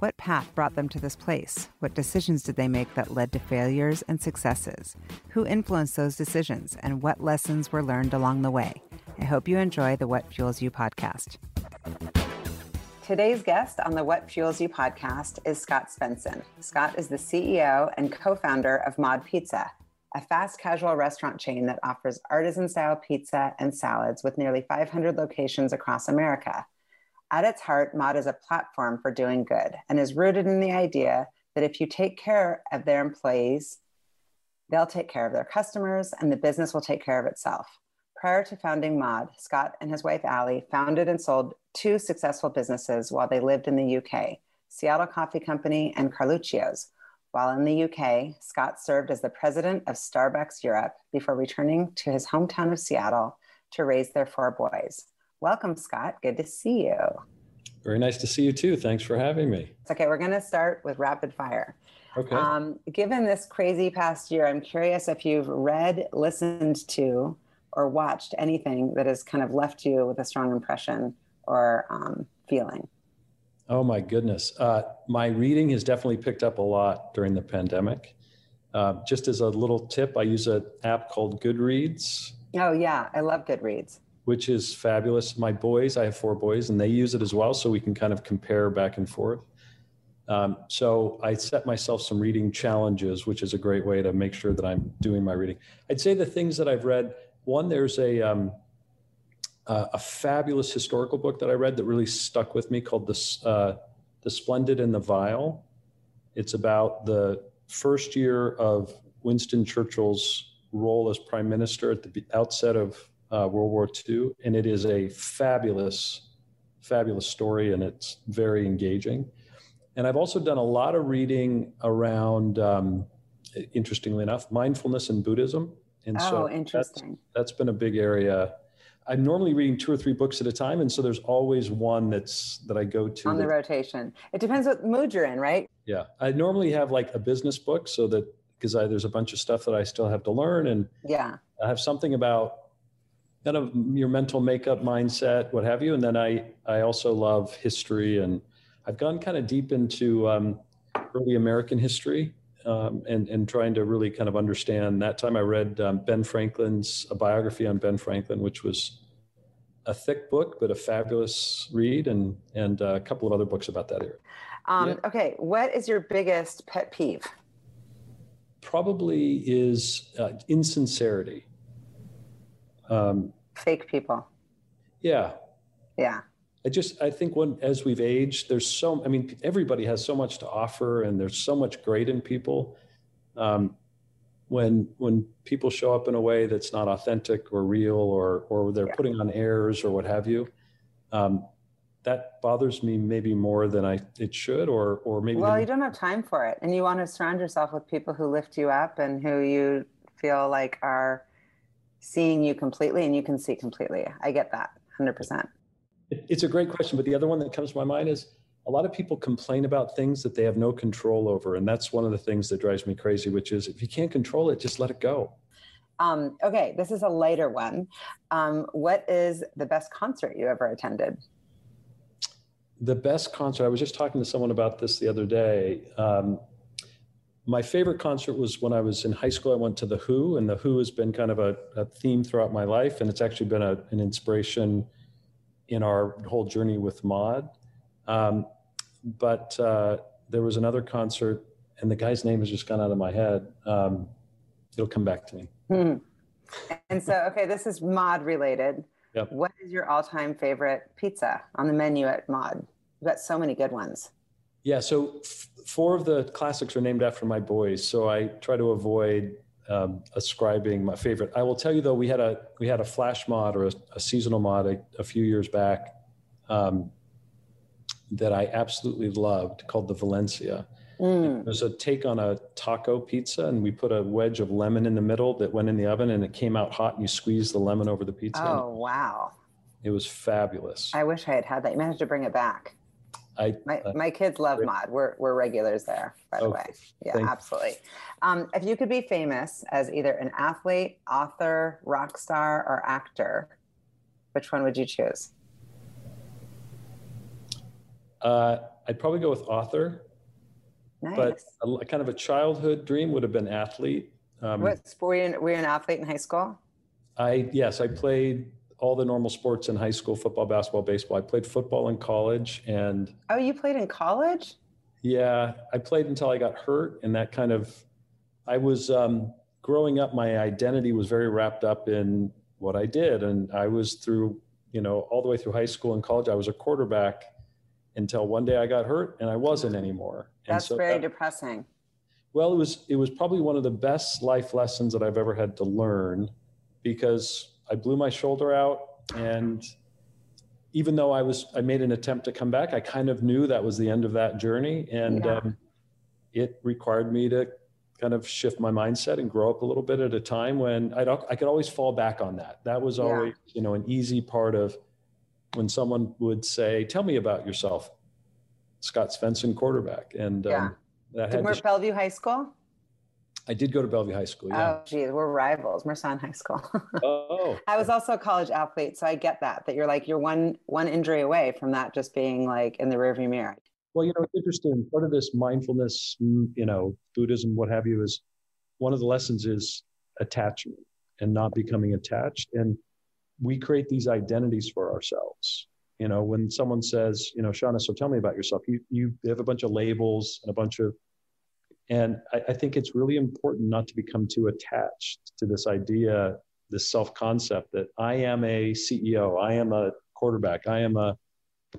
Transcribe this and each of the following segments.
What path brought them to this place? What decisions did they make that led to failures and successes? Who influenced those decisions? And what lessons were learned along the way? I hope you enjoy the What Fuels You podcast. Today's guest on the What Fuels You podcast is Scott Svenson. Scott is the CEO and co founder of Mod Pizza, a fast casual restaurant chain that offers artisan style pizza and salads with nearly 500 locations across America. At its heart, Mod is a platform for doing good and is rooted in the idea that if you take care of their employees, they'll take care of their customers and the business will take care of itself. Prior to founding Mod, Scott and his wife Allie founded and sold two successful businesses while they lived in the UK Seattle Coffee Company and Carluccio's. While in the UK, Scott served as the president of Starbucks Europe before returning to his hometown of Seattle to raise their four boys. Welcome, Scott. Good to see you. Very nice to see you too. Thanks for having me. Okay, we're going to start with rapid fire. Okay. Um, given this crazy past year, I'm curious if you've read, listened to, or watched anything that has kind of left you with a strong impression or um, feeling. Oh my goodness. Uh, my reading has definitely picked up a lot during the pandemic. Uh, just as a little tip, I use an app called Goodreads. Oh, yeah. I love Goodreads which is fabulous. My boys, I have four boys, and they use it as well, so we can kind of compare back and forth. Um, so I set myself some reading challenges, which is a great way to make sure that I'm doing my reading. I'd say the things that I've read. One, there's a um, uh, a fabulous historical book that I read that really stuck with me called the uh, the Splendid and the Vile. It's about the first year of Winston Churchill's role as prime minister at the outset of uh, World War II, and it is a fabulous, fabulous story, and it's very engaging. And I've also done a lot of reading around, um, interestingly enough, mindfulness and Buddhism. And oh, so interesting. That's, that's been a big area. I'm normally reading two or three books at a time, and so there's always one that's that I go to on the that, rotation. It depends what mood you're in, right? Yeah, I normally have like a business book, so that because there's a bunch of stuff that I still have to learn, and yeah, I have something about kind of your mental makeup, mindset, what have you. And then I, I also love history and I've gone kind of deep into um, early American history um, and, and trying to really kind of understand. That time I read um, Ben Franklin's, a biography on Ben Franklin, which was a thick book, but a fabulous read and, and a couple of other books about that era. Um, yeah. Okay. What is your biggest pet peeve? Probably is uh, insincerity. Um, Fake people. Yeah. Yeah. I just I think when as we've aged, there's so I mean everybody has so much to offer, and there's so much great in people. Um, when when people show up in a way that's not authentic or real, or or they're yeah. putting on airs or what have you, um, that bothers me maybe more than I it should, or or maybe. Well, you don't have time for it, and you want to surround yourself with people who lift you up and who you feel like are seeing you completely and you can see completely. I get that 100%. It's a great question, but the other one that comes to my mind is a lot of people complain about things that they have no control over. And that's one of the things that drives me crazy, which is if you can't control it, just let it go. Um, okay, this is a lighter one. Um, what is the best concert you ever attended? The best concert, I was just talking to someone about this the other day. Um, my favorite concert was when I was in high school. I went to The Who, and The Who has been kind of a, a theme throughout my life, and it's actually been a, an inspiration in our whole journey with Mod. Um, but uh, there was another concert, and the guy's name has just gone out of my head. Um, it'll come back to me. Hmm. And so, okay, this is Mod related. Yep. What is your all-time favorite pizza on the menu at Mod? You've got so many good ones. Yeah, so f- four of the classics are named after my boys, so I try to avoid um, ascribing my favorite. I will tell you though, we had a we had a flash mod or a, a seasonal mod a, a, few years back um, that I absolutely loved called the Valencia, Mm. It was a take on a taco pizza, and we put a wedge of lemon in the middle that went in the oven, and it came out hot, and you squeezed the lemon over the pizza. Oh, wow. It was fabulous. I wish I had had that. You managed to bring it back. I, my, uh, my kids love mod. We're, we're regulars there, by the okay. way. Yeah, Thank absolutely. Um, if you could be famous as either an athlete, author, rock star, or actor, which one would you choose? Uh, I'd probably go with author. Nice. But a, kind of a childhood dream would have been athlete. Um, what were you, were you an athlete in high school? I yes, I played all the normal sports in high school: football, basketball, baseball. I played football in college, and oh, you played in college? Yeah, I played until I got hurt, and that kind of. I was um, growing up. My identity was very wrapped up in what I did, and I was through, you know, all the way through high school and college. I was a quarterback until one day I got hurt, and I wasn't anymore. That's so very that, depressing. Well, it was it was probably one of the best life lessons that I've ever had to learn, because I blew my shoulder out and even though I was I made an attempt to come back, I kind of knew that was the end of that journey, and yeah. um, it required me to kind of shift my mindset and grow up a little bit at a time when I'd, I could always fall back on that. That was always yeah. you know an easy part of when someone would say, "Tell me about yourself." Scott Svenson, quarterback, and yeah. um, that had Bellevue High School. I did go to Bellevue High School. Yeah. Oh, geez, we're rivals. Merced High School. oh. I was also a college athlete, so I get that. That you're like you're one one injury away from that just being like in the rearview mirror. Well, you know, it's interesting. Part of this mindfulness, mm, you know, Buddhism, what have you, is one of the lessons is attachment and not becoming attached. And we create these identities for ourselves. You know, when someone says, you know, Shauna, so tell me about yourself. You you have a bunch of labels and a bunch of and I, I think it's really important not to become too attached to this idea, this self concept that I am a CEO, I am a quarterback, I am a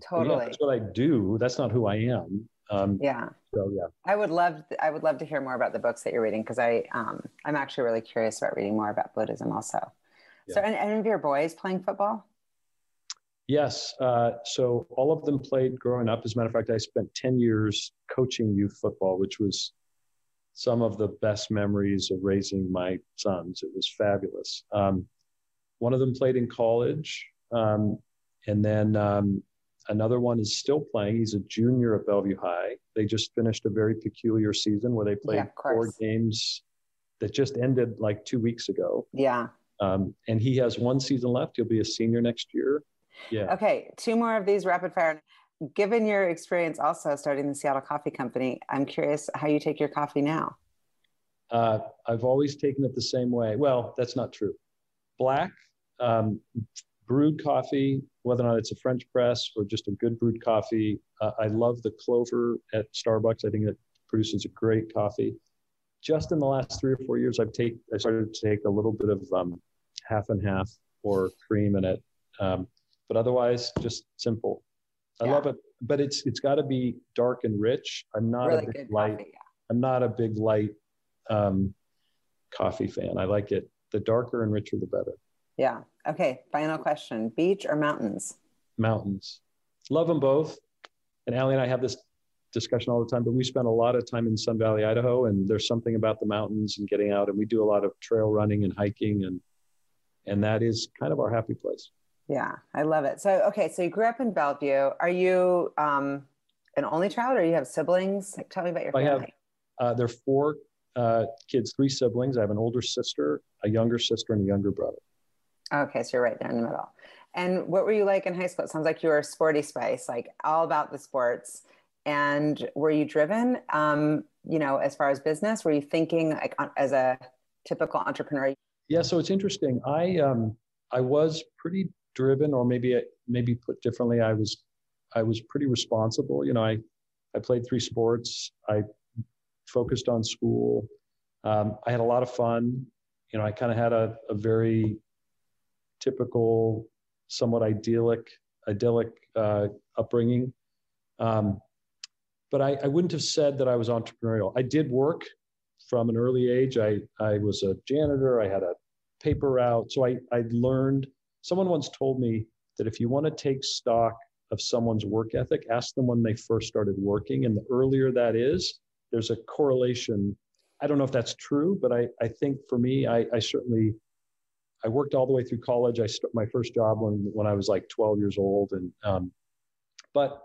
totally yeah, that's what I do. That's not who I am. Um, yeah. So yeah, I would love I would love to hear more about the books that you're reading because I um, I'm actually really curious about reading more about Buddhism also. Yeah. So, and any of your boys playing football? Yes. Uh, so all of them played growing up. As a matter of fact, I spent 10 years coaching youth football, which was some of the best memories of raising my sons. It was fabulous. Um, one of them played in college, um, and then um, another one is still playing. He's a junior at Bellevue High. They just finished a very peculiar season where they played yeah, four games that just ended like two weeks ago. Yeah. Um, and he has one season left. He'll be a senior next year. Yeah. Okay, two more of these rapid fire given your experience also starting the Seattle Coffee Company, I'm curious how you take your coffee now. Uh, I've always taken it the same way. Well, that's not true. Black, um, brewed coffee, whether or not it's a French press or just a good brewed coffee. Uh, I love the clover at Starbucks. I think it produces a great coffee. Just in the last three or four years, I've take I started to take a little bit of um, half and half or cream in it, um, but otherwise just simple. I yeah. love it, but it's it's got to be dark and rich. I'm not really a big light. Coffee, yeah. I'm not a big light um, coffee fan. I like it. The darker and richer, the better. Yeah. Okay. Final question: beach or mountains? Mountains. Love them both. And Allie and I have this discussion all the time, but we spend a lot of time in Sun Valley, Idaho, and there's something about the mountains and getting out, and we do a lot of trail running and hiking, and and that is kind of our happy place. Yeah, I love it. So, okay, so you grew up in Bellevue. Are you um, an only child, or you have siblings? Like, Tell me about your family. I have. Uh, there are four uh, kids, three siblings. I have an older sister, a younger sister, and a younger brother. Okay, so you're right there in the middle. And what were you like in high school? It sounds like you were a sporty spice, like all about the sports. And were you driven? Um, you know, as far as business, were you thinking like as a typical entrepreneur? Yeah, so it's interesting. I um, I was pretty driven or maybe maybe put differently i was i was pretty responsible. You know i i played three sports. I focused on school. Um, i had a lot of fun. You know i kind of had a, a very typical somewhat idyllic idyllic uh, upbringing. Um, but I, I wouldn't have said that i was entrepreneurial. I did work from an early age. I i was a janitor. I had a paper route. So i i learned Someone once told me that if you want to take stock of someone's work ethic, ask them when they first started working. And the earlier that is, there's a correlation. I don't know if that's true, but I, I think for me, I, I certainly I worked all the way through college. I started my first job when when I was like 12 years old, and um, but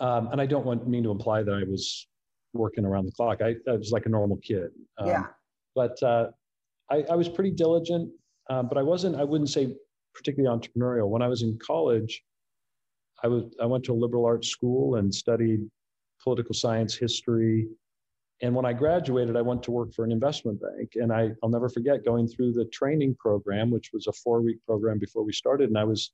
um, and I don't want mean to imply that I was working around the clock. I, I was like a normal kid. Um, yeah. But uh, I, I was pretty diligent, um, but I wasn't. I wouldn't say particularly entrepreneurial. When I was in college, I was I went to a liberal arts school and studied political science, history, and when I graduated, I went to work for an investment bank. And I, I'll never forget going through the training program, which was a four week program before we started. And I was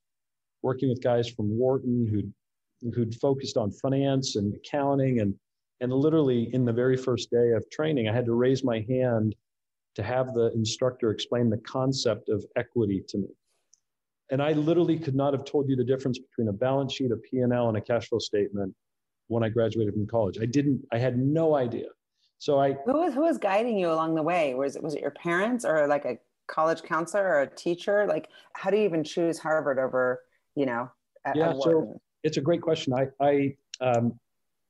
working with guys from Wharton who'd, who'd focused on finance and accounting. And, and literally, in the very first day of training, I had to raise my hand to have the instructor explain the concept of equity to me. And I literally could not have told you the difference between a balance sheet, a P&L, and a cash flow statement when I graduated from college. I didn't, I had no idea. So I who was who was guiding you along the way? Was it was it your parents or like a college counselor or a teacher? Like how do you even choose Harvard over you know? yeah, so it's a great question. I I um,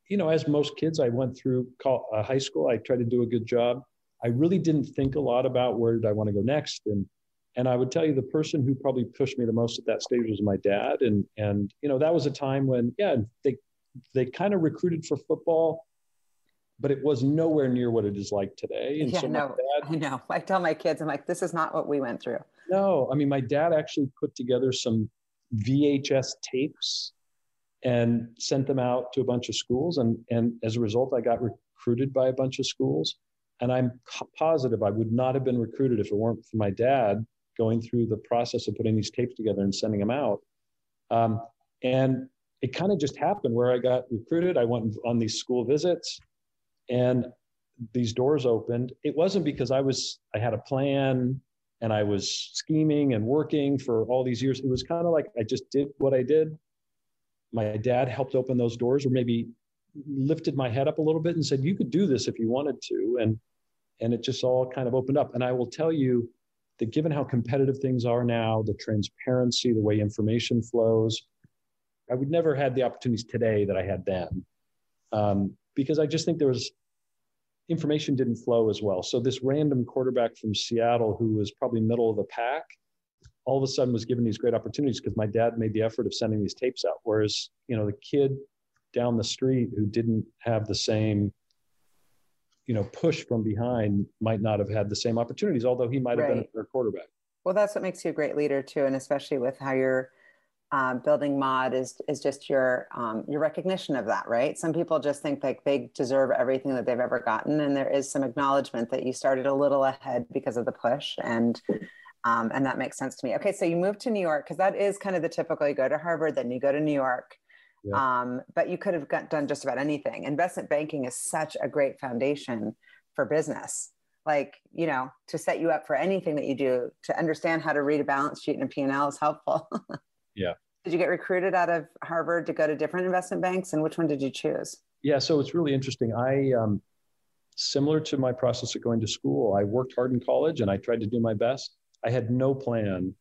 you know as most kids, I went through call, uh, high school. I tried to do a good job. I really didn't think a lot about where did I want to go next and. And I would tell you the person who probably pushed me the most at that stage was my dad. And and you know, that was a time when, yeah, they they kind of recruited for football but it was nowhere near what it is like today. And yeah, so no, dad, I know. I tell my kids, I'm like, this is not what we went through. No, I mean, my dad actually put together some VHS tapes and sent them out to a bunch of schools. And, and as a result, I got recruited by a bunch of schools. And I'm positive I would not have been recruited if it weren't for my dad going through the process of putting these tapes together and sending them out. Um, and it kind of just happened where I got recruited. I went on these school visits and these doors opened. It wasn't because i was i had a plan and i was scheming and working for all these years. It was kind of like i just did what i did. My dad helped open those doors or maybe lifted my head up a little bit and said you could do this if you wanted to. And and it just all kind of opened up. And i will tell you that given how competitive things are now the transparency the way information flows i would never have had the opportunities today that i had then um, because i just think there was information didn't flow as well. So this random quarterback from Seattle who was probably middle of the pack, all of a sudden was given these great opportunities because my dad made the effort of sending these tapes out. Whereas, you know, the kid down the street who didn't have the same, you know, push from behind might not have had the same opportunities, although he might have right. been a better quarterback. Well, that's what makes you a great leader too, and especially with how you're um, building mod is is just your um, your recognition of that, right? Some people just think like they deserve everything that they've ever gotten, and there is some acknowledgement that you started a little ahead because of the push, and um, and that makes sense to me. Okay, so you moved to New York because that is kind of the typical. You go to Harvard, then you go to New York, yeah. um, but you could have got, done just about anything. Investment banking is such a great foundation for business. Like you know, to set you up for anything that you do, to understand how to read a balance sheet and a P and L is helpful. Yeah. Did you get recruited out of Harvard to go to different investment banks, and which one did you choose? Yeah, so it's really interesting. I, um, similar to my process of going to school, I worked hard in college and I tried to do my best. I had no plan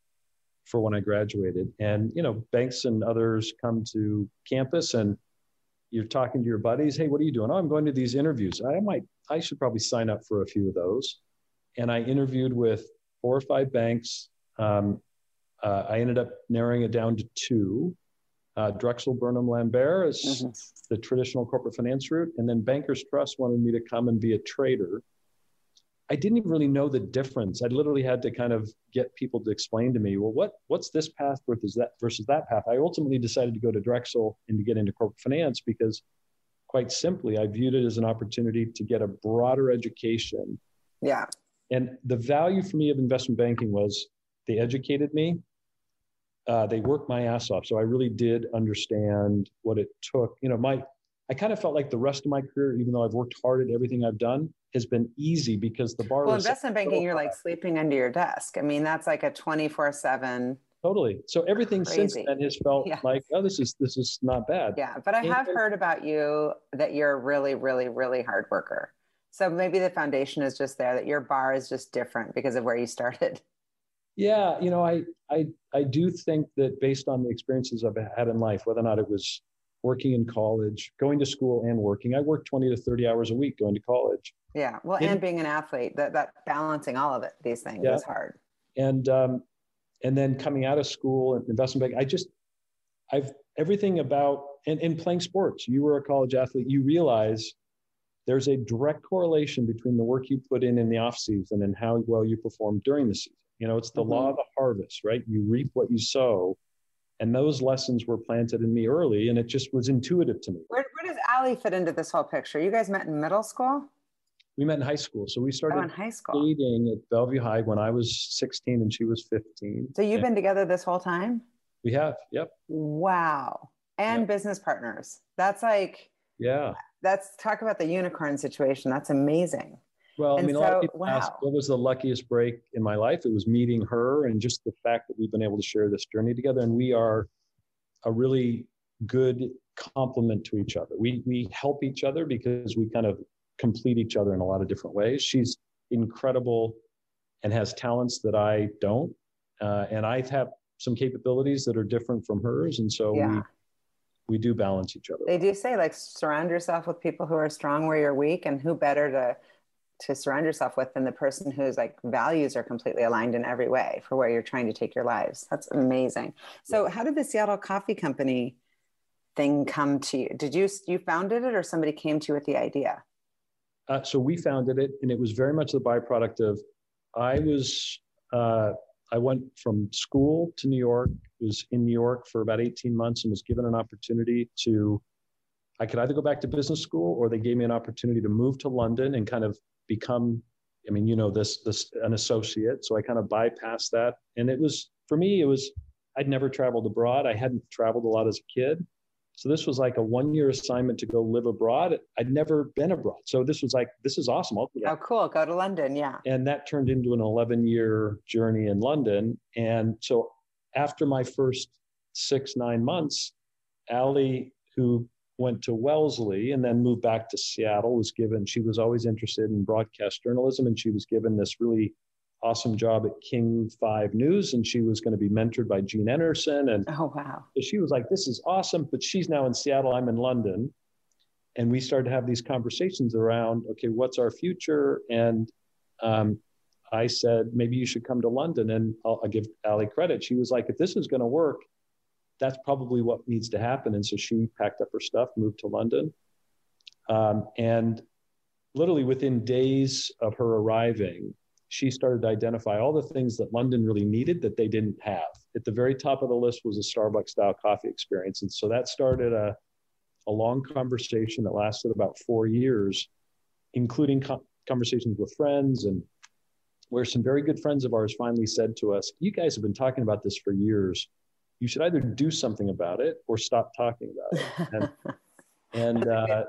for when I graduated, and you know, banks and others come to campus and you're talking to your buddies. Hey, what are you doing? Oh, I'm going to these interviews. I might, I should probably sign up for a few of those. And I interviewed with four or five banks. Um, uh, I ended up narrowing it down to two. Uh, Drexel Burnham Lambert is mm-hmm. the traditional corporate finance route, and then Bankers Trust wanted me to come and be a trader. I didn't even really know the difference. I literally had to kind of get people to explain to me, well, what what's this path versus that versus that path? I ultimately decided to go to Drexel and to get into corporate finance because, quite simply, I viewed it as an opportunity to get a broader education. Yeah. And the value for me of investment banking was they educated me uh, they worked my ass off. So I really did understand what it took. You know, my I kind of felt like the rest of my career, even though I've worked hard at everything I've done, has been easy because the bar. Well, investment banking, so you're like sleeping under your desk. I mean, that's like a twenty four seven. Totally. So everything Crazy. since then has felt yeah. like, oh, this is this is not bad. Yeah, but I have and, heard about you that you're a really, really, really hard worker. So maybe the foundation is just there that your bar is just different because of where you started. Yeah, you know, I I I do think that based on the experiences I've had in life, whether or not it was working in college, going to school and working. I worked 20 to 30 hours a week going to college. Yeah. Well, and, and being an athlete, that, that balancing all of it, these things yeah. is hard. And, um, and then coming out of school and investment bank, I just, I've everything about, and, and playing sports, you were a college athlete, you realize there's a direct correlation between the work you put in in the off season and how well you perform during the season. You know, it's the mm-hmm. law of the harvest, right? You reap what you sow. And those lessons were planted in me early, and it just was intuitive to me. Where, where does Allie fit into this whole picture? You guys met in middle school? We met in high school. So we started oh, in high school. dating at Bellevue High when I was 16 and she was 15. So you've and been together this whole time? We have. Yep. Wow. And yep. business partners. That's like, yeah. That's talk about the unicorn situation. That's amazing. Well, and I mean, so, a lot of people wow. ask, what was the luckiest break in my life? It was meeting her and just the fact that we've been able to share this journey together. And we are a really good complement to each other. We, we help each other because we kind of complete each other in a lot of different ways. She's incredible and has talents that I don't. Uh, and I have some capabilities that are different from hers. And so yeah. we, we do balance each other. They do say like surround yourself with people who are strong where you're weak and who better to to surround yourself with than the person whose like values are completely aligned in every way for where you're trying to take your lives. That's amazing. So how did the Seattle Coffee Company thing come to you? Did you you founded it or somebody came to you with the idea? Uh, so we founded it, and it was very much the byproduct of I was uh, I went from school to New York, was in New York for about 18 months, and was given an opportunity to I could either go back to business school or they gave me an opportunity to move to London and kind of become i mean you know this this an associate. So i kind of bypassed that. And it was for me it was i'd never traveled abroad. I hadn't traveled a lot as a kid. So this was like a one year assignment to go live abroad. I'd never been abroad. So this was like this is awesome. Oh cool. Go to london. Yeah. And that turned into an 11 year journey in london. And so after my first six nine months Allie, who went to Wellesley and then moved back to Seattle, was given, she was always interested in broadcast journalism and she was given this really awesome job at King 5 News and she was going to be mentored by Jean Enersen. And oh, wow. She was like, this is awesome, but she's now in Seattle, I'm in London. And we started to have these conversations around, okay, what's our future? And um, I said, maybe you should come to London. And I'll, I'll give Allie credit. She was like, if this is going to work, that's probably what needs to happen. And so she packed up her stuff, moved to London. Um, and literally within days of her arriving, she started to identify all the things that London really needed that they didn't have. At the very top of the list was a Starbucks style coffee experience. And so that started a, a long conversation that lasted about four years, including co- conversations with friends and where some very good friends of ours finally said to us, You guys have been talking about this for years you should either do something about it or stop talking about it. And, and uh,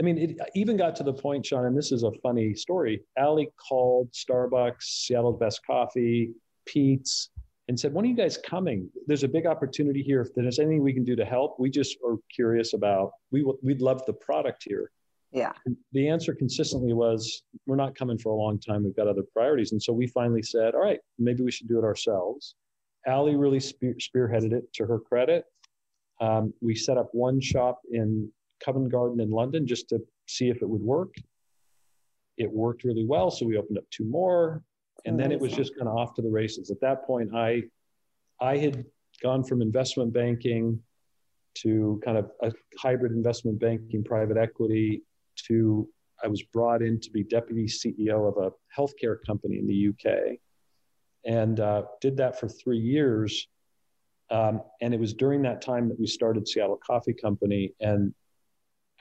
I mean, it even got to the point, Sean, and this is a funny story. Allie called Starbucks, Seattle's Best Coffee, Pete's, and said, When are you guys coming? There's a big opportunity here. If there's anything we can do to help, we just are curious about, we, we'd love the product here. Yeah. And the answer consistently was, We're not coming for a long time. We've got other priorities. And so we finally said, All right, maybe we should do it ourselves. Allie really spear, spearheaded it to her credit. Um, we set up one shop in Covent Garden in London just to see if it would work. It worked really well, so we opened up two more, and then it was just kind of off to the races. At that point, I I had gone from investment banking to kind of a hybrid investment banking, private equity, to I was brought in to be deputy CEO of a healthcare company in the UK and uh, did that for three years. Um, and it was during that time that we started Seattle Coffee Company. And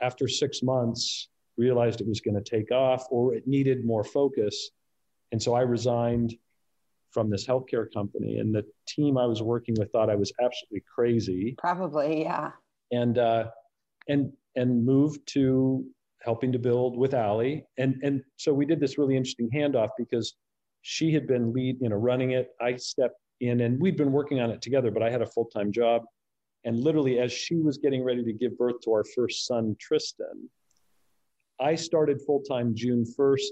after six months, realized it was going to take off or it needed more focus. And so I resigned from this healthcare company. And the team I was working with thought I was absolutely crazy. Probably, yeah. And uh, and and moved to helping to build with Allie. And and so we did this really interesting handoff because she had been lead, you know, running it. I stepped in and we'd been working on it together, but I had a full time job. And literally, as she was getting ready to give birth to our first son, Tristan, I started full time June 1st.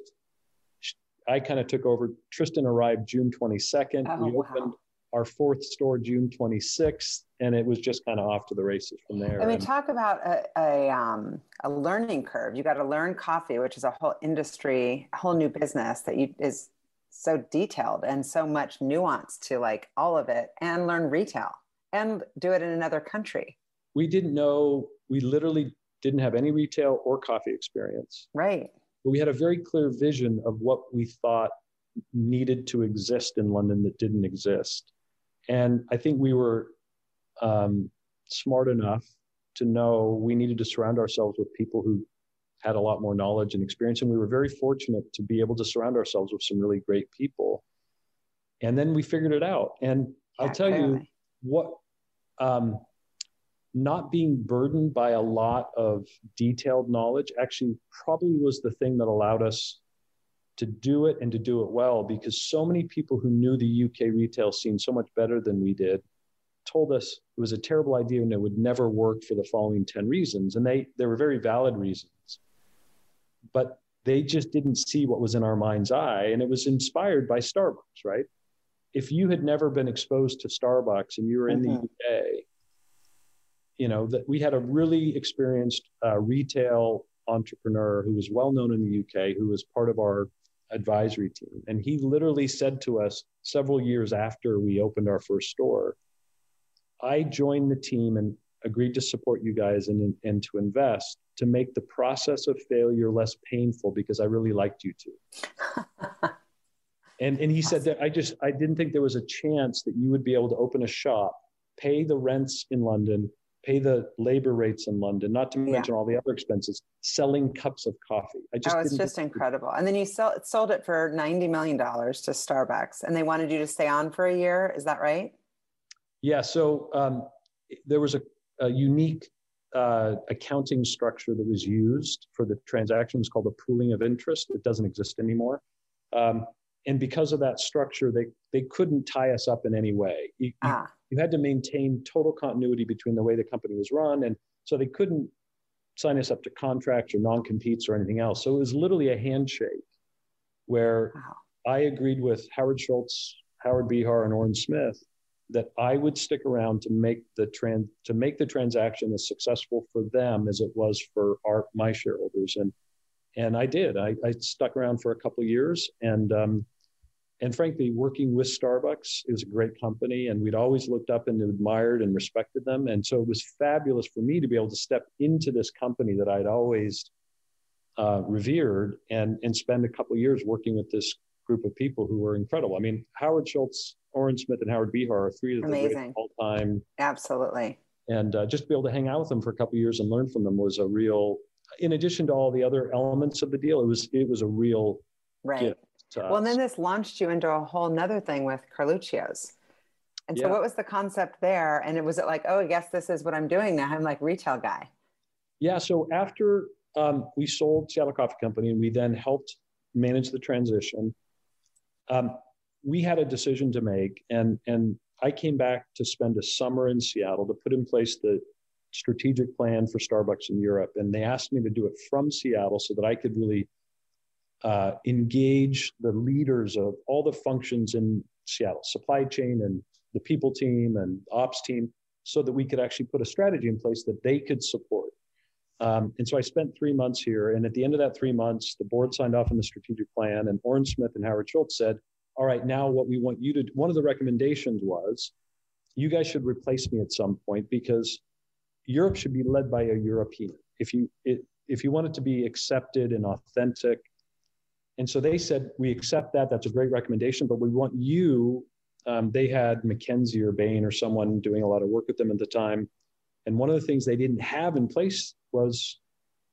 I kind of took over. Tristan arrived June 22nd. Oh, we opened wow. our fourth store June 26th, and it was just kind of off to the races from there. I mean, talk about a, a, um, a learning curve. You got to learn coffee, which is a whole industry, a whole new business that you is so detailed and so much nuance to like all of it, and learn retail and do it in another country. We didn't know. We literally didn't have any retail or coffee experience. Right. But we had a very clear vision of what we thought needed to exist in London that didn't exist and I think we were um, smart enough to know we needed to surround ourselves with people who had a lot more knowledge and experience. And we were very fortunate to be able to surround ourselves with some really great people. And then we figured it out. And yeah, I'll tell clearly. you what, um, not being burdened by a lot of detailed knowledge actually probably was the thing that allowed us to do it and to do it well because so many people who knew the UK retail scene so much better than we did told us it was a terrible idea and it would never work for the following 10 reasons and they they were very valid reasons but they just didn't see what was in our mind's eye and it was inspired by Starbucks right if you had never been exposed to Starbucks and you were in mm-hmm. the UK you know that we had a really experienced uh, retail entrepreneur who was well known in the UK who was part of our advisory team. And he literally said to us several years after we opened our first store, I joined the team and agreed to support you guys and, and to invest to make the process of failure less painful because I really liked you two. and, and he said that I just, I didn't think there was a chance that you would be able to open a shop, pay the rents in London, pay the labor rates in London, not to mention yeah. all the other expenses, selling cups of coffee. I just oh, it's just incredible. And then you sell, sold it for $90 million to Starbucks and they wanted you to stay on for a year. Is that right? Yeah. So um, there was a, a unique uh, accounting structure that was used for the transactions called the pooling of interest. It doesn't exist anymore. Um, and because of that structure, they, they couldn't tie us up in any way. You, ah you had to maintain total continuity between the way the company was run. And so they couldn't sign us up to contracts or non competes or anything else. So it was literally a handshake where wow. I agreed with Howard Schultz, Howard Behar, and Orin Smith that I would stick around to make the trans to make the transaction as successful for them as it was for our my shareholders. And and I did. I, I stuck around for a couple years and um, and frankly, working with Starbucks is a great company, and we'd always looked up and admired and respected them. And so it was fabulous for me to be able to step into this company that I'd always uh, revered and and spend a couple years working with this group of people who were incredible. I mean, Howard Schultz, Orin Smith, and Howard Behar are three of the all time. Absolutely. And uh, just to be able to hang out with them for a couple of years and learn from them was a real. In addition to all the other elements of the deal, it was it was a real right. gift well, and then this launched you into a whole nother thing with Carluccio's. And so, yeah. what was the concept there? And it was it like, oh, I guess this is what I'm doing now. I'm like retail guy. Yeah. So after um, we sold Seattle Coffee Company, and we then helped manage the transition, um, we had a decision to make, and and I came back to spend a summer in Seattle to put in place the strategic plan for Starbucks in Europe, and they asked me to do it from Seattle so that I could really uh, engage the leaders of all the functions in Seattle, supply chain and the people team and ops team, so that we could actually put a strategy in place that they could support. Um, and so I spent three months here. And at the end of that three months, the board signed off on the strategic plan, and Orin Smith and Howard Schultz said, All right, now what we want you to do, one of the recommendations was, you guys should replace me at some point because Europe should be led by a European. If you, it, if you want it to be accepted and authentic and so they said, we accept that. That's a great recommendation, but we want you. Um, they had McKinsey or Bain or someone doing a lot of work with them at the time. And one of the things they didn't have in place was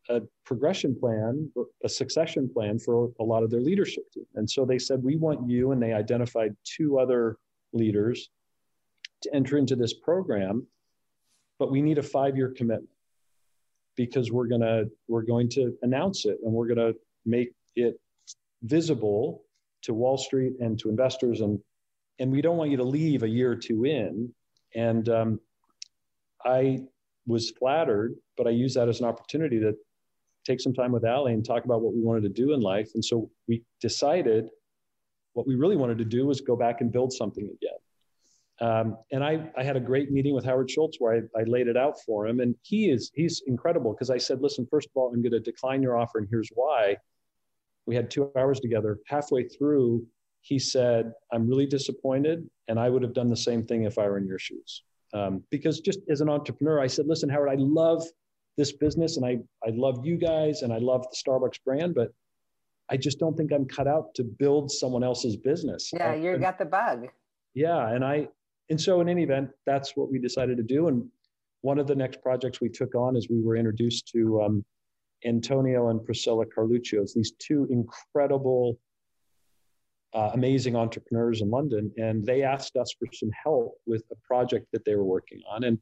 a progression plan, a succession plan for a lot of their leadership team. And so they said, we want you, and they identified two other leaders to enter into this program, but we need a five-year commitment because we're gonna we're going to announce it and we're gonna make it visible to Wall Street and to investors, and and we don't want you to leave a year or two in. And um, I was flattered, but I used that as an opportunity to take some time with Ali and talk about what we wanted to do in life. And so we decided what we really wanted to do was go back and build something again. um, and I, I had a great meeting with Howard Schultz where I, I laid it out for him. And he is, he's incredible because I said, listen, first of all, I'm going to decline your offer. And here's why. We had two hours together. Halfway through, he said, I'm really disappointed. And I would have done the same thing if I were in your shoes. Um, because just as an entrepreneur, I said, listen, Howard, I love this business and I, I love you guys and I love the Starbucks brand, but I just don't think I'm cut out to build someone else's business. Yeah, you got the bug. Yeah. And I, and so in any event, that's what we decided to do. And one of the next projects we took on is we were introduced to um, Antonio and Priscilla Carluccios, these two incredible, uh, amazing entrepreneurs in London. And they asked us for some help with a project that they were working on. And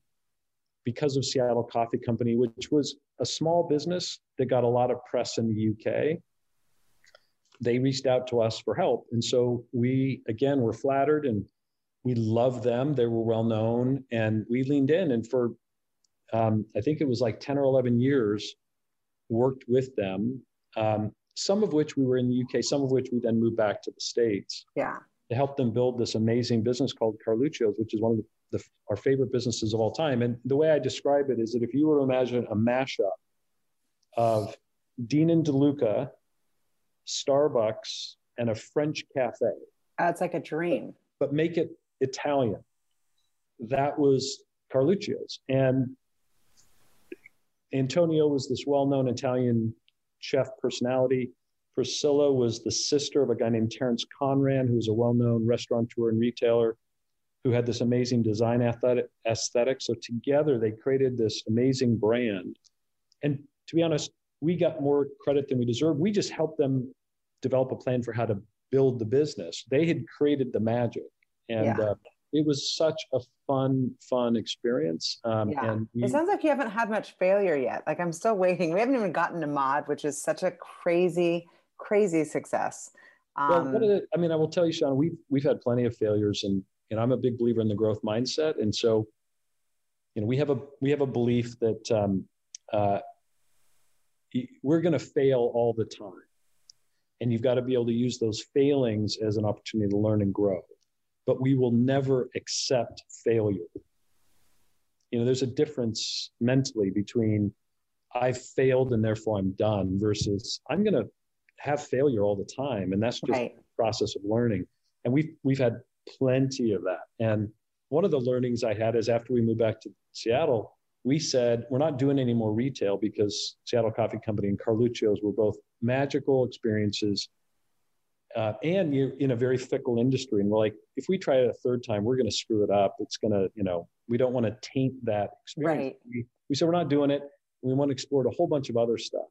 because of Seattle Coffee Company, which was a small business that got a lot of press in the UK, they reached out to us for help. And so we, again, were flattered and we loved them. They were well known, and we leaned in. And for um, I think it was like ten or eleven years, worked with them. Um, some of which we were in the UK, some of which we then moved back to the states. Yeah. To help them build this amazing business called Carluccio's, which is one of the, the, our favorite businesses of all time. And the way I describe it is that if you were to imagine a mashup of Dean and DeLuca, Starbucks, and a French cafe. It's like a dream. But make it Italian. That was Carluccio's. And Antonio was this well known Italian chef personality. Priscilla was the sister of a guy named Terence Conran, who's a well known restaurateur and retailer who had this amazing design aesthetic. So together they created this amazing brand. And to be honest, we got more credit than we deserved. We just helped them develop a plan for how to build the business. They had created the magic and yeah. uh, it was such a fun, fun experience. Um, yeah. And we, it sounds like you haven't had much failure yet. Like I'm still waiting. We haven't even gotten to Mod, which is such a crazy, crazy success. Um, well, I mean, I will tell you, Sean, we've we've had plenty of failures, and and I'm a big believer in the growth mindset, and so, you know, we have a we have a belief that um, uh, we're going to fail all the time, and you've got to be able to use those failings as an opportunity to learn and grow but we will never accept failure. You know, there's a difference mentally between I've failed and therefore I'm done versus I'm going to have failure all the time. And that's just right. process of learning. And we've, we've had plenty of that. And one of the learnings I had is after we moved back to Seattle, we said, we're not doing any more retail because Seattle Coffee Company and Carluccio's were both magical experiences uh, and you're in a very fickle industry. And we're like, if we try it a third time, we're going to screw it up. It's going to, you know, we don't want to taint that experience. Right. We, we said we're not doing it. We want to explore a whole bunch of other stuff,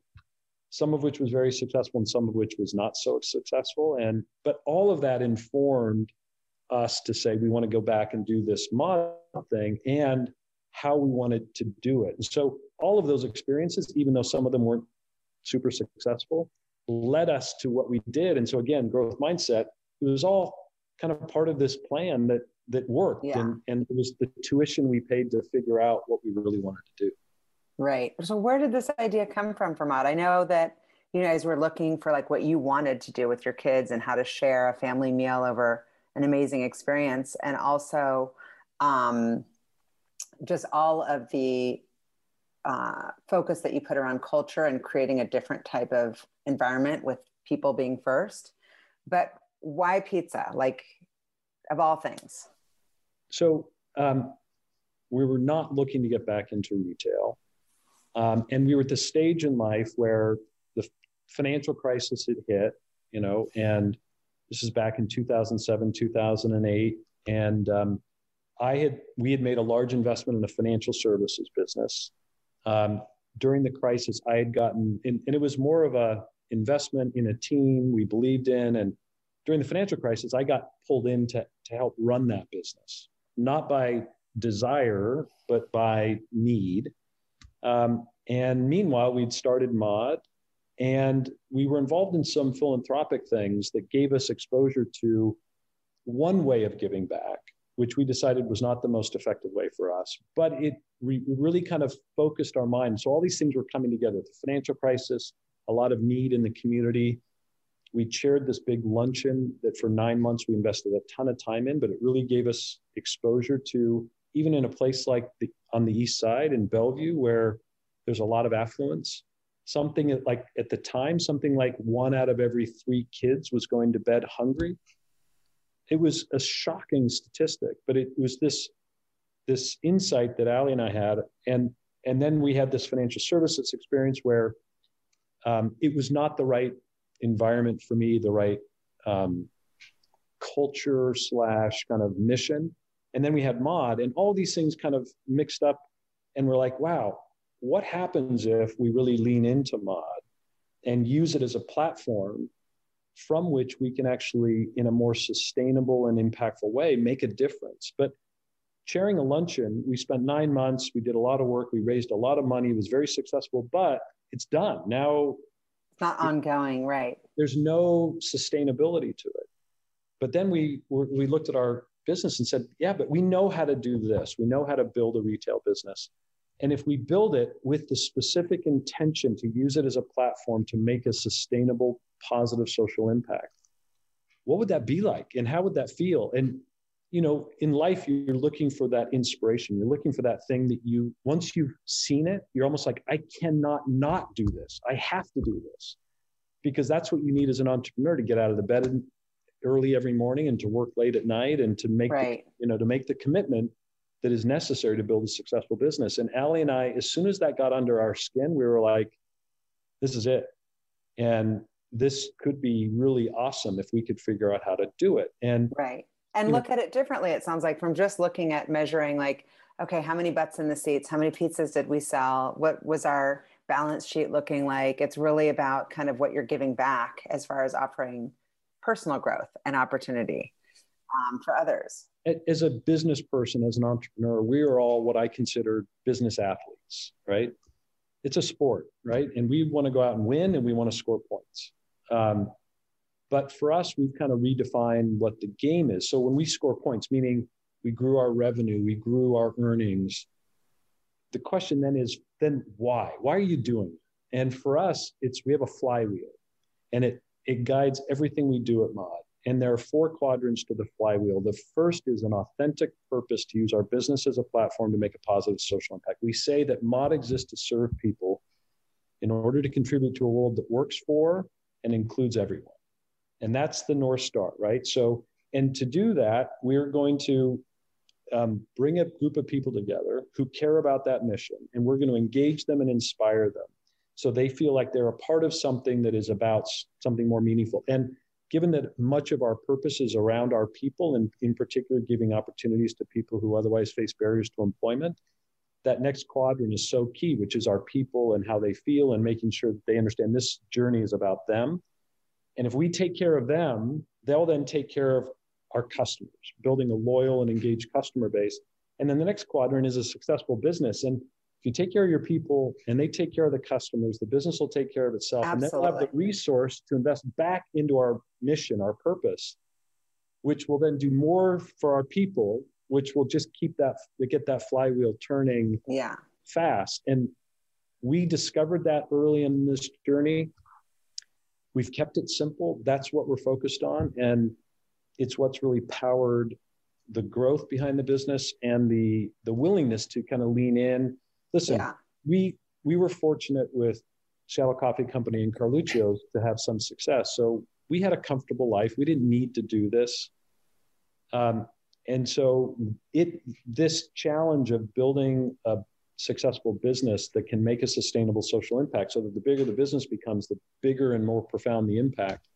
some of which was very successful and some of which was not so successful. And but all of that informed us to say we want to go back and do this mod thing and how we wanted to do it. And so all of those experiences, even though some of them weren't super successful, led us to what we did. And so again, growth mindset, it was all kind of part of this plan that that worked. Yeah. And and it was the tuition we paid to figure out what we really wanted to do. Right. So where did this idea come from from I know that you guys were looking for like what you wanted to do with your kids and how to share a family meal over an amazing experience and also um, just all of the uh, focus that you put around culture and creating a different type of environment with people being first. But why pizza? Like, of all things. So, um, we were not looking to get back into retail. Um, and we were at the stage in life where the financial crisis had hit, you know, and this is back in 2007, 2008. And um, I had, we had made a large investment in a financial services business. Um, during the crisis, I had gotten, and, and it was more of a investment in a team we believed in. And during the financial crisis, I got pulled in to, to help run that business, not by desire, but by need. Um, and meanwhile, we'd started Mod and we were involved in some philanthropic things that gave us exposure to one way of giving back which we decided was not the most effective way for us. But it re- really kind of focused our mind. So all these things were coming together the financial crisis, a lot of need in the community. We chaired this big luncheon that for nine months we invested a ton of time in, but it really gave us exposure to even in a place like the, on the east side in Bellevue, where there's a lot of affluence, something like at the time, something like one out of every three kids was going to bed hungry. It was a shocking statistic, but it was this this insight that Ali and I had, and and then we had this financial services experience where um, it was not the right environment for me, the right um, culture slash kind of mission. And then we had mod, and all these things kind of mixed up, and we're like, wow, what happens if we really lean into mod and use it as a platform from which we can actually, in a more sustainable and impactful way, make a difference? But chairing a luncheon, we spent nine months, we did a lot of work, we raised a lot of money, it was very successful, but it's done. Now it's not ongoing, right? There's no sustainability to it. But then we we looked at our business and said, yeah, but we know how to do this. We know how to build a retail business. And if we build it with the specific intention to use it as a platform to make a sustainable, positive social impact, what would that be like? And how would that feel? And you know, in life, you're looking for that inspiration. You're looking for that thing that you, once you've seen it, you're almost like, I cannot not do this. I have to do this. Because that's what you need as an entrepreneur to get out of the bed early every morning and to work late at night and to make, right. the, you know, to make the commitment that is necessary to build a successful business. And Ali and I, as soon as that got under our skin, we were like, this is it. And this could be really awesome if we could figure out how to do it. And right. And look at it differently it sounds like from just looking at measuring like okay how many butts in the seats? How many pizzas did we sell? What was our balance sheet looking like? It's really about kind of what you're giving back as far as offering personal growth and opportunity um, for others. As a business person as an entrepreneur we are all what i consider business athletes right? It's a sport right? And we want to go out and win and we want to score points um, but for us, we've kind of redefined what the game is. So when we score points, meaning we grew our revenue, we grew our earnings, the question then is, then why? Why are you doing it? And for us, it's we have a flywheel and it it guides everything we do at Mod. And there are four quadrants to the flywheel. The first is an authentic purpose to use our business as a platform to make a positive social impact. We say that Mod exists to serve people in order to contribute to a world that works for and includes everyone. And that's the North Star, right? So, and to do that, we're going to um, bring a group of people together who care about that mission, and we're going to engage them and inspire them so they feel like they're a part of something that is about something more meaningful. And given that much of our purpose is around our people, and in particular, giving opportunities to people who otherwise face barriers to employment, that next quadrant is so key, which is our people and how they feel, and making sure that they understand this journey is about them and if we take care of them, they'll then take care of our customers, building a loyal and engaged customer base. And then the next quadrant is a successful business. And if you take care of your people and they take care of the customers, the business will take care of itself. Absolutely. And then we'll have the resource to invest back into our mission, our purpose, which will then do more for our people, which will just keep that, get that flywheel turning yeah. fast. And we discovered that early in this journey we've kept it simple. That's what we're focused on. And it's what's really powered the growth behind the business and the the willingness to kind of lean in. Listen, yeah. we we were fortunate with Seattle Coffee Company and Carluccio's to have some success. So we had a comfortable life. We didn't need to do this. Um, and so it this challenge of building a successful business that can make a sustainable social impact so that the bigger the business becomes, the bigger and more profound the impact.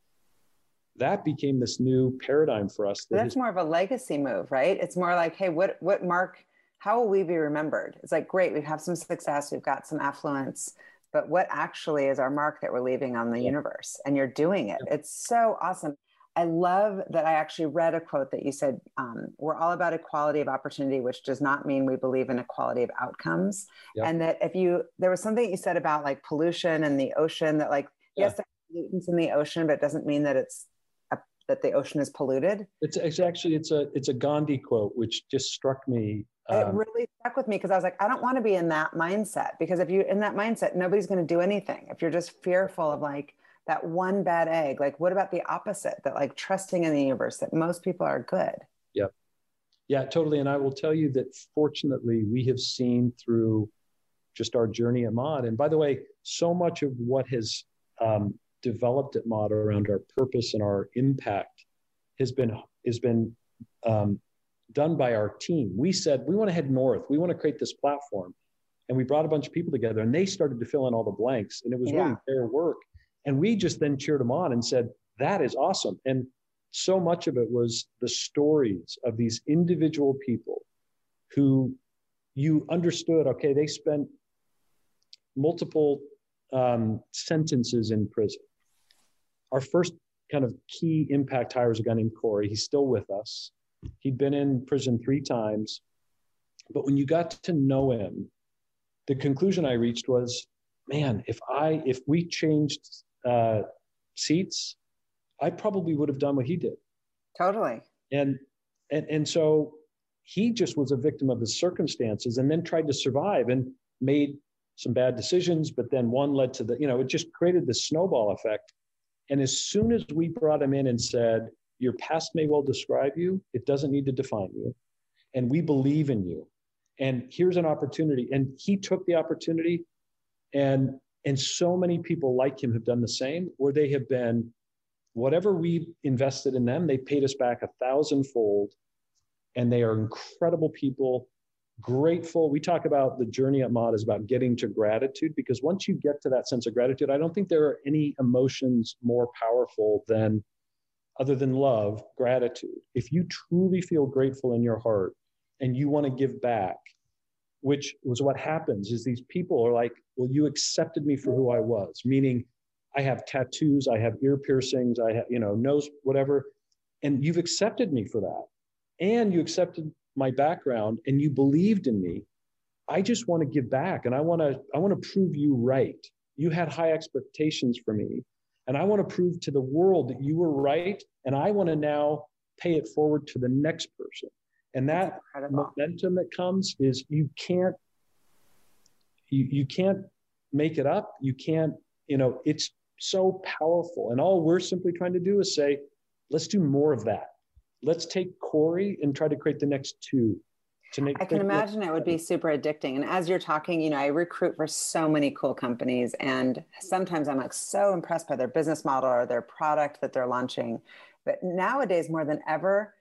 That became this new paradigm for us. That That's more of a legacy move, right? It's more like, hey, what what mark? How will we be remembered? It's like, great, we have some success, we've got some affluence, but what actually is our mark that we're leaving on the yeah. universe? And you're doing it. Yeah. It's so awesome. I love that I actually read a quote that you said, um, We're all about equality of opportunity, which does not mean we believe in equality of outcomes. Yep. And that if you, there was something you said about like pollution and the ocean that, like, yeah. yes, pollutants in the ocean, but it doesn't mean that it's a, that the ocean is polluted. It's, it's actually, it's a, it's a Gandhi quote, which just struck me. Um, it really stuck with me because I was like, I don't want to be in that mindset because if you're in that mindset, nobody's going to do anything. If you're just fearful of like, that one bad egg like what about the opposite that like trusting in the universe that most people are good? Yeah yeah totally and i will tell you that fortunately we have seen through just our journey at mod and by the way so much of what has um, developed at mod around our purpose and our impact has been has been um, done by our team. We said we want to head north. We want to create this platform. And we brought a bunch of people together and they started to fill in all the blanks and it was yeah. really their work and we just then cheered them on and said, that is awesome. And so much of it was the stories of these individual people who you understood, okay, they spent multiple um, sentences in prison. Our first kind of key impact hire was a guy named Corey. He's still with us. He'd been in prison three times. But when you got to know him, the conclusion I reached was, man, if I if we changed uh, seats, I probably would have done what he did. Totally. And and and so he just was a victim of his circumstances and then tried to survive and made some bad decisions, but then one led to the, you know, it just created this snowball effect. And as soon as we brought him in and said, Your past may well describe you, it doesn't need to define you. And we believe in you. And here's an opportunity. And he took the opportunity and and so many people like him have done the same, where they have been, whatever we invested in them, they paid us back a thousandfold. And they are incredible people, grateful. We talk about the journey at Mod is about getting to gratitude because once you get to that sense of gratitude, I don't think there are any emotions more powerful than, other than love, gratitude. If you truly feel grateful in your heart and you want to give back, which was what happens is these people are like well you accepted me for who i was meaning i have tattoos i have ear piercings i have you know nose whatever and you've accepted me for that. And you accepted my background and you believed in me. I just want to give back and i want to i want to prove you right. You had high expectations for me and i want to prove to the world that you were right and i want to now pay it forward to the next person and that momentum that comes is you can't you, you can't make it up. You can't you know it's so powerful. And all we're simply trying to do is say let's do more of that. Let's take corey and try to create the next two to make i can imagine it would be super addicting. And as you're talking you know i recruit for so many cool companies and sometimes i'm like so impressed by their business model or their product that they're launching. But nowadays more than ever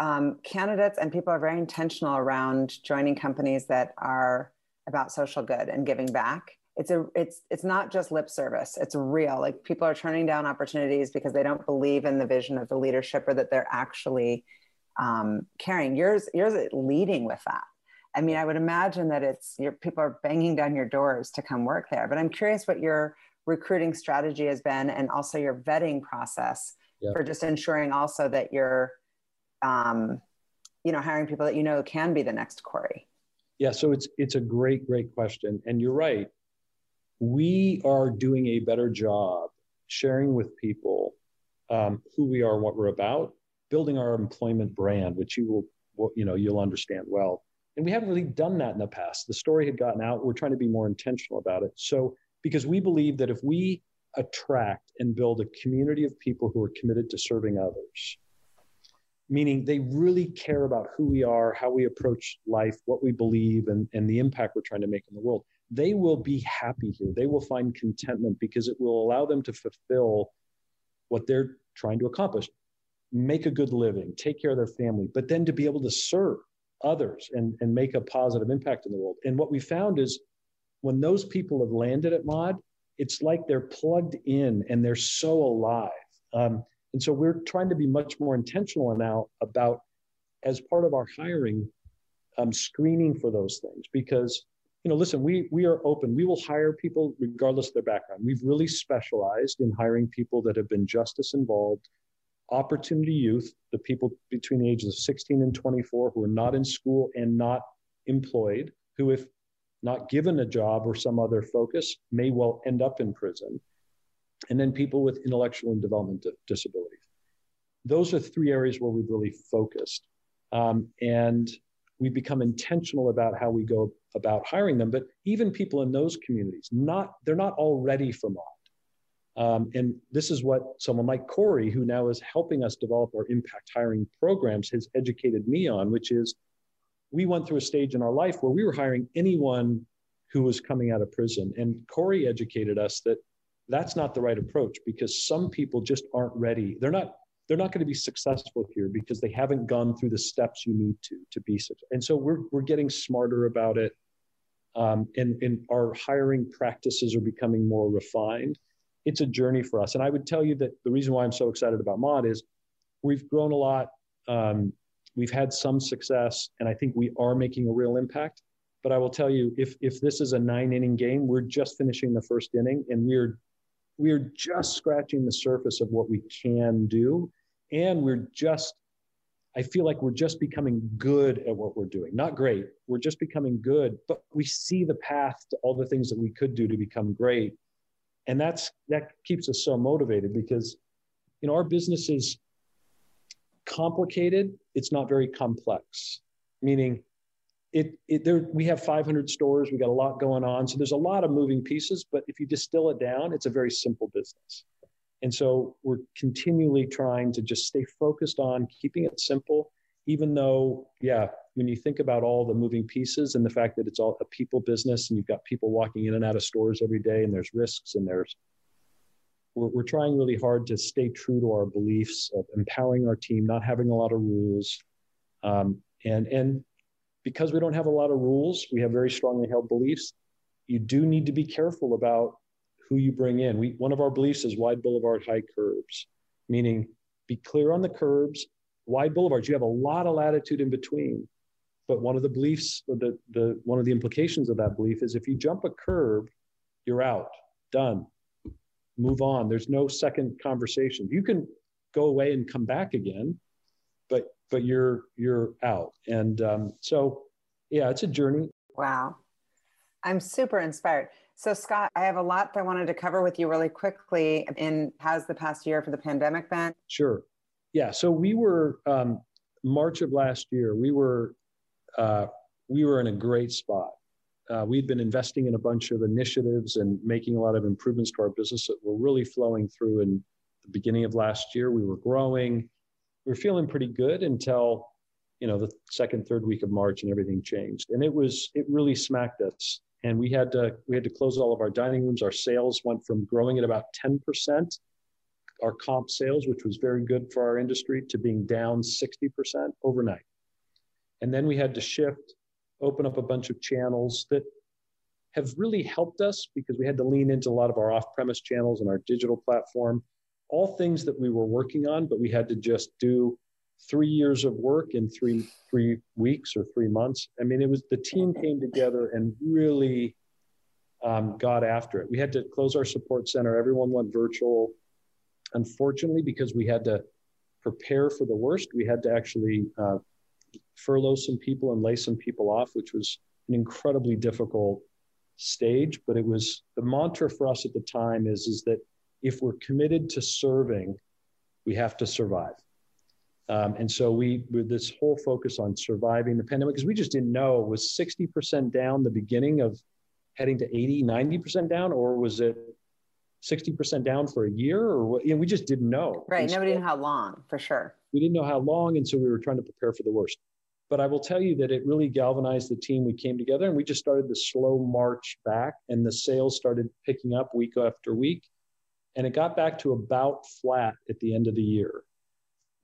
um, candidates and people are very intentional around joining companies that are about social good and giving back. It's a it's it's not just lip service. It's real. Like people are turning down opportunities because they don't believe in the vision of the leadership or that they're actually um, caring. Yours yours leading with that. I mean i would imagine that it's your people are banging down your doors to come work there but i'm curious what your recruiting strategy has been and also your vetting process yeah. for just ensuring also that you're um, you know, hiring people that you know can be the next Corey? Yeah, so it's it's a great, great question, and you're right. We are doing a better job sharing with people um, who we are, and what we're about, building our employment brand, which you will, you know, you'll understand well. And we haven't really done that in the past. The story had gotten out. We're trying to be more intentional about it. So, because we believe that if we attract and build a community of people who are committed to serving others, meaning they really care about who we are, how we approach life, what we believe, and, and the impact we're trying to make in the world. They will be happy here. They will find contentment because it will allow them to fulfill what they're trying to accomplish make a good living, take care of their family, but then to be able to serve others and, and make a positive impact in the world. And what we found is when those people have landed at Mod, it's like they're plugged in and they're so alive. Um, and so we're trying to be much more intentional now about, as part of our hiring, um, screening for those things. Because you know listen we we are open. We will hire people regardless of their background. We've really specialized in hiring people that have been justice involved opportunity youth the people between the ages of 16 and 24 who are not in school and not employed who if not given a job or some other focus may well end up in prison and then people with intellectual and development disabilities. Those are three areas where we've really focused. Um, and we've become intentional about how we go about hiring them. But even people in those communities, not they're not all ready for mod. Um, and this is what someone like Corey, who now is helping us develop our impact hiring programs, has educated me on, which is we went through a stage in our life where we were hiring anyone who was coming out of prison. And Corey educated us that that's not the right approach because some people just aren't ready. They're not they're not going to be successful here because they haven't gone through the steps you need to to be successful. And so we're we're getting smarter about it. Um, and, and our hiring practices are becoming more refined. It's a journey for us. And I would tell you that the reason why I'm so excited about mod is we've grown a lot. Um, we've had some success, and I think we are making a real impact. But I will tell you, if if this is a nine inning game, we're just finishing the first inning, and we're we're just scratching the surface of what we can do, and we're just I feel like we're just becoming good at what we're doing. Not great, we're just becoming good, but we see the path to all the things that we could do to become great, and that's that keeps us so motivated because you know our business is complicated. It's not very complex, meaning it, it there we have 500 stores we got a lot going on. So there's a lot of moving pieces but if you distill it down it's a very simple business. And so we're continually trying to just stay focused on keeping it simple even though yeah when you think about all the moving pieces and the fact that it's all a people business and you've got people walking in and out of stores every day and there's risks and there's we're, we're trying really hard to stay true to our beliefs of empowering our team not having a lot of rules. Um, and and because we don't have a lot of rules, we have very strongly held beliefs. You do need to be careful about who you bring in. We, one of our beliefs is wide boulevard, high curbs, meaning be clear on the curbs. Wide boulevards, you have a lot of latitude in between. But one of the beliefs, the, the, one of the implications of that belief is if you jump a curb, you're out, done, move on. There's no second conversation. You can go away and come back again, but but you're you're out. And um, so, yeah, it's a journey. Wow, I'm super inspired. So, Scott, I have a lot that I wanted to cover with you really quickly. In how's the past year for the pandemic been? Sure. Yeah. So we were um, March of last year. We were uh, we were in a great spot. Uh, we'd been investing in a bunch of initiatives and making a lot of improvements to our business that were really flowing through in the beginning of last year. We were growing we were feeling pretty good until you know the second third week of march and everything changed. And it was it really smacked us. And we had to we had to close all of our dining rooms. Our sales went from growing at about 10% our comp sales which was very good for our industry to being down 60% overnight. And then we had to shift open up a bunch of channels that have really helped us because we had to lean into a lot of our off-premise channels and our digital platform all things that we were working on, but we had to just do three years of work in three three weeks or three months. I mean, it was the team came together and really um, got after it. We had to close our support center. Everyone went virtual. Unfortunately, because we had to prepare for the worst, we had to actually uh, furlough some people and lay some people off, which was an incredibly difficult stage. But it was the mantra for us at the time is is that if we're committed to serving, we have to survive. Um, and so we, with this whole focus on surviving the pandemic, because we just didn't know was 60% down the beginning of heading to 80, 90% down, or was it 60% down for a year or what? You know, we just didn't know. Right. Nobody knew how long for sure. We didn't know how long. And so we were trying to prepare for the worst. But I will tell you that it really galvanized the team. We came together and we just started the slow march back, and the sales started picking up week after week and it got back to about flat at the end of the year.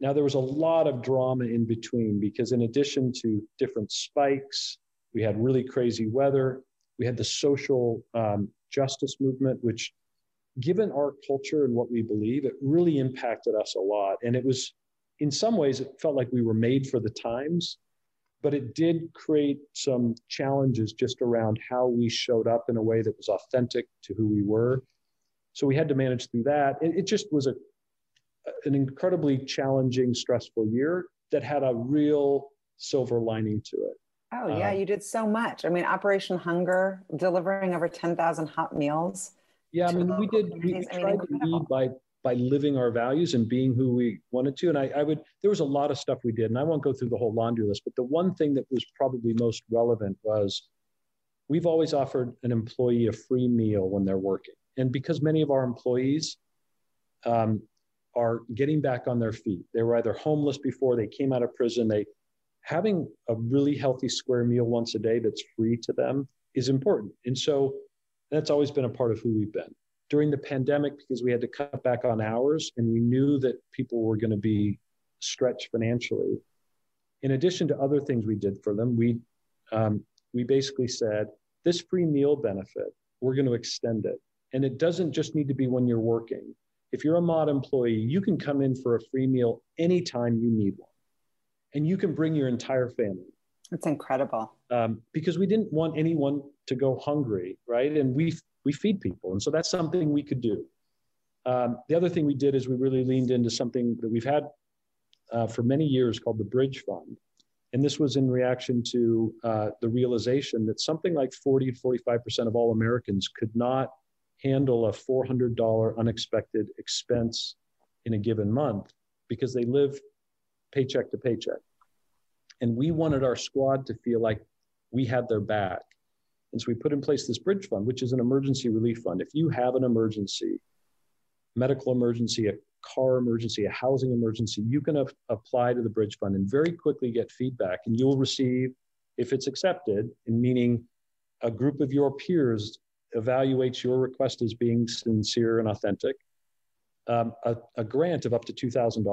Now, there was a lot of drama in between because, in addition to different spikes, we had really crazy weather. We had the social um, justice movement, which, given our culture and what we believe, it really impacted us a lot. And it was, in some ways, it felt like we were made for the times, but it did create some challenges just around how we showed up in a way that was authentic to who we were so we had to manage through that. It, it just was a an incredibly challenging, stressful year that had a real silver lining to it. Oh yeah, um, you did so much. I mean, Operation Hunger, delivering over ten thousand hot meals. Yeah, I mean, we did. We, we tried to lead by by living our values and being who we wanted to. And I, I would. There was a lot of stuff we did, and I won't go through the whole laundry list. But the one thing that was probably most relevant was we've always offered an employee a free meal when they're working. And because many of our employees um, are getting back on their feet. They were either homeless before they came out of prison. They having a really healthy square meal once a day that's free to them is important. And so that's always been a part of who we've been. During the pandemic, because we had to cut back on hours and we knew that people were going to be stretched financially, in addition to other things we did for them, we um, we basically said this free meal benefit we're going to extend it, and it doesn't just need to be when you're working. If you're a mod employee, you can come in for a free meal anytime you need one, and you can bring your entire family. That's incredible. Um, because we didn't want anyone to go hungry, right? And we we feed people, and so that's something we could do. Um, the other thing we did is we really leaned into something that we've had uh, for many years called the Bridge Fund. And this was in reaction to uh, the realization that something like 40 to 45% of all Americans could not handle a $400 unexpected expense in a given month because they live paycheck to paycheck. And we wanted our squad to feel like we had their back. And so we put in place this bridge fund, which is an emergency relief fund. If you have an emergency, medical emergency, a car emergency, a housing emergency, you can a- apply to the bridge fund and very quickly get feedback. And you'll receive, if it's accepted, and meaning a group of your peers evaluates your request as being sincere and authentic, um, a, a, grant of up to $2,000.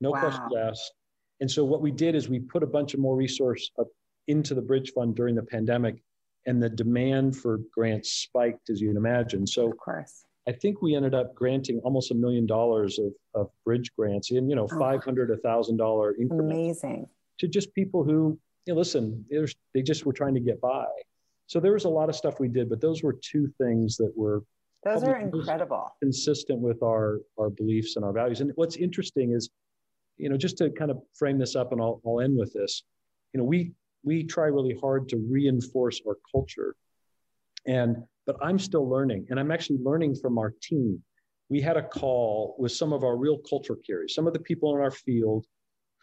No wow. questions asked. And so what we did is we put a bunch of more resource up into the bridge fund during the pandemic and the demand for grants spiked as you can imagine. So of course I think we ended up granting almost a million dollars of, of bridge grants in, you know, oh. 500, a thousand dollar increments. Amazing. To just people who, you know, listen, they just were trying to get by. So there was a lot of stuff we did, but those were two things that were those are incredible, consistent with our our beliefs and our values. And what's interesting is, you know, just to kind of frame this up, and I'll, I'll end with this. You know, we we try really hard to reinforce our culture, and but I'm still learning, and I'm actually learning from our team. We had a call with some of our real culture carriers, some of the people in our field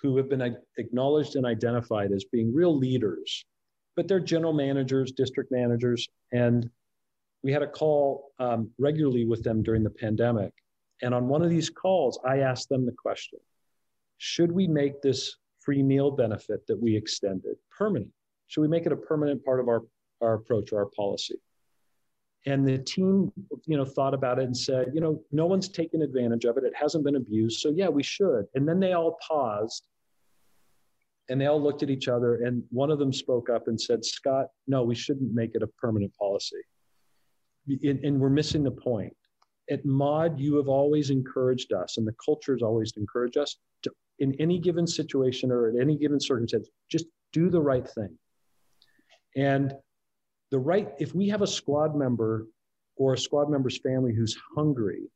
who have been acknowledged and identified as being real leaders, but they're general managers, district managers, and we had a call um, regularly with them during the pandemic. And on one of these calls, I asked them the question Should we make this free meal benefit that we extended permanent? Should we make it a permanent part of our, our approach or our policy? and the team you know thought about it and said you know no one's taken advantage of it it hasn't been abused so yeah we should and then they all paused and they all looked at each other and one of them spoke up and said scott no we shouldn't make it a permanent policy. And, and we're missing the point. At mod you have always encouraged us and the culture has always encouraged us to in any given situation or at any given circumstance just do the right thing. And the right if we have a squad member or a squad member's family who's hungry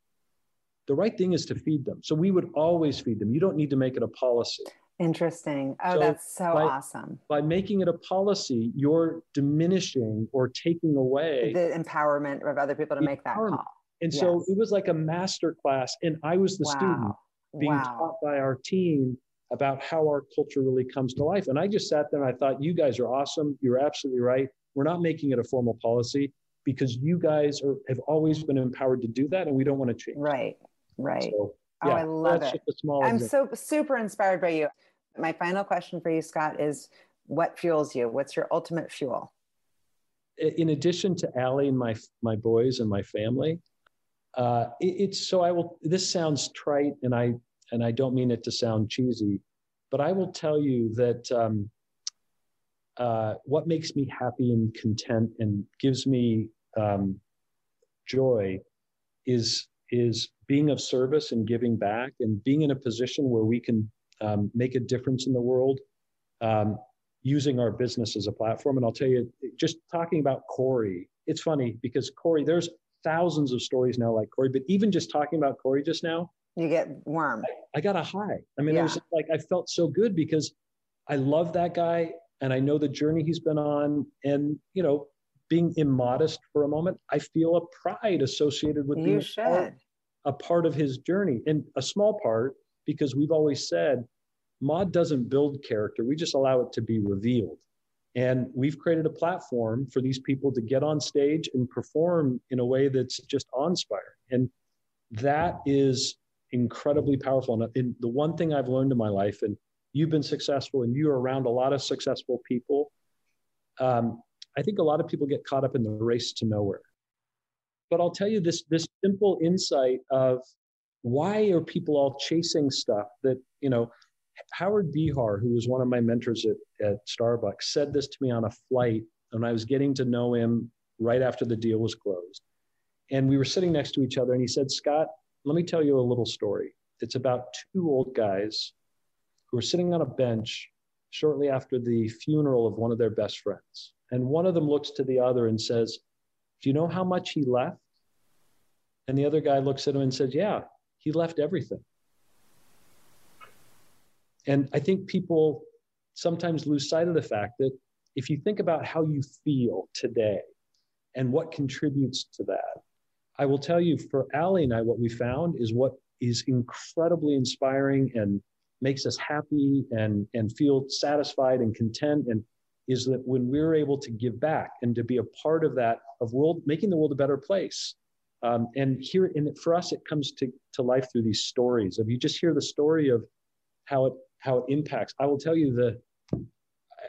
the right thing is to feed them. So we would always feed them. You don't need to make it a policy interesting oh so that's so by, awesome by making it a policy you're diminishing or taking away the empowerment of other people to make that call and yes. so it was like a master class and i was the wow. student being wow. taught by our team about how our culture really comes to life and i just sat there and i thought you guys are awesome you're absolutely right we're not making it a formal policy because you guys are, have always been empowered to do that and we don't want to change. Right, right. So, oh, yeah, I love it. I'm so super inspired by you. My final question for you, Scott, is what fuels you? What's your ultimate fuel? In addition to Allie and my, my boys and my family, uh, it, it's so I will, this sounds trite and I, and I don't mean it to sound cheesy, but I will tell you that um, uh, what makes me happy and content and gives me um, joy is is being of service and giving back and being in a position where we can um, make a difference in the world um, using our business as a platform. And I'll tell you, just talking about Corey, it's funny because Corey, there's thousands of stories now like Corey, but even just talking about Corey just now, you get warm. I, I got a high. I mean, yeah. it was like I felt so good because I love that guy and I know the journey he's been on. And, you know, being immodest for a moment, I feel a pride associated with you being should. A, part, of his journey. And a small part, because we've always said mod doesn't build character, we just allow it to be revealed. And we've created a platform for these people to get on stage and perform in a way that's just awe inspiring. And that is incredibly powerful. And, and the one thing I've learned in my life, and you've been successful and you're around a lot of successful people. Um, I think a lot of people get caught up in the race to nowhere. But I'll tell you this this simple insight of why are people all chasing stuff that, you know, Howard Behar, who was one of my mentors at, at Starbucks, said this to me on a flight when I was getting to know him right after the deal was closed. And we were sitting next to each other, and he said, Scott, let me tell you a little story. It's about two old guys who were sitting on a bench shortly after the funeral of one of their best friends. And one of them looks to the other and says, Do you know how much he left? And the other guy looks at him and says, Yeah, he left everything. And I think people sometimes lose sight of the fact that if you think about how you feel today and what contributes to that, I will tell you for Allie and I, what we found is what is incredibly inspiring and makes us happy and, and feel satisfied and content and is that when we're able to give back and to be a part of that of world making the world a better place um, and here and for us it comes to, to life through these stories of you just hear the story of how it how it impacts i will tell you the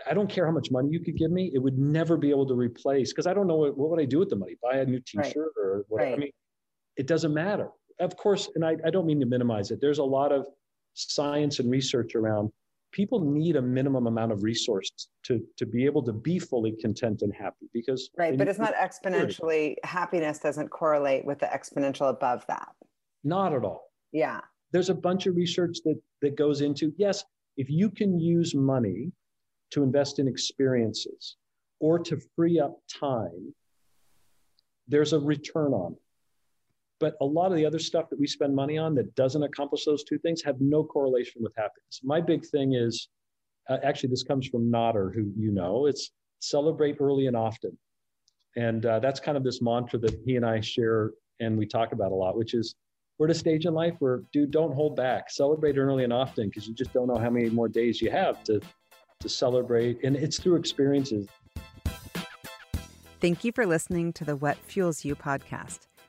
I don't care how much money you could give me, it would never be able to replace because I don't know what, what would I do with the money? Buy a new T-shirt right. or whatever. Right. I mean, it doesn't matter. Of course, and I, I don't mean to minimize it. There's a lot of science and research around. People need a minimum amount of resources to to be able to be fully content and happy because right. But it's not exponentially. Happiness doesn't correlate with the exponential above that. Not at all. Yeah. There's a bunch of research that that goes into yes. If you can use money to invest in experiences or to free up time, there's a return on it. But a lot of the other stuff that we spend money on that doesn't accomplish those two things have no correlation with happiness. My big thing is uh, actually, this comes from Nader, who you know, it's celebrate early and often. And uh, that's kind of this mantra that he and I share and we talk about a lot, which is we're at a stage in life where, dude, don't hold back. Celebrate early and often because you just don't know how many more days you have to to celebrate, and it's through experiences. Thank you for listening to the What Fuels You podcast.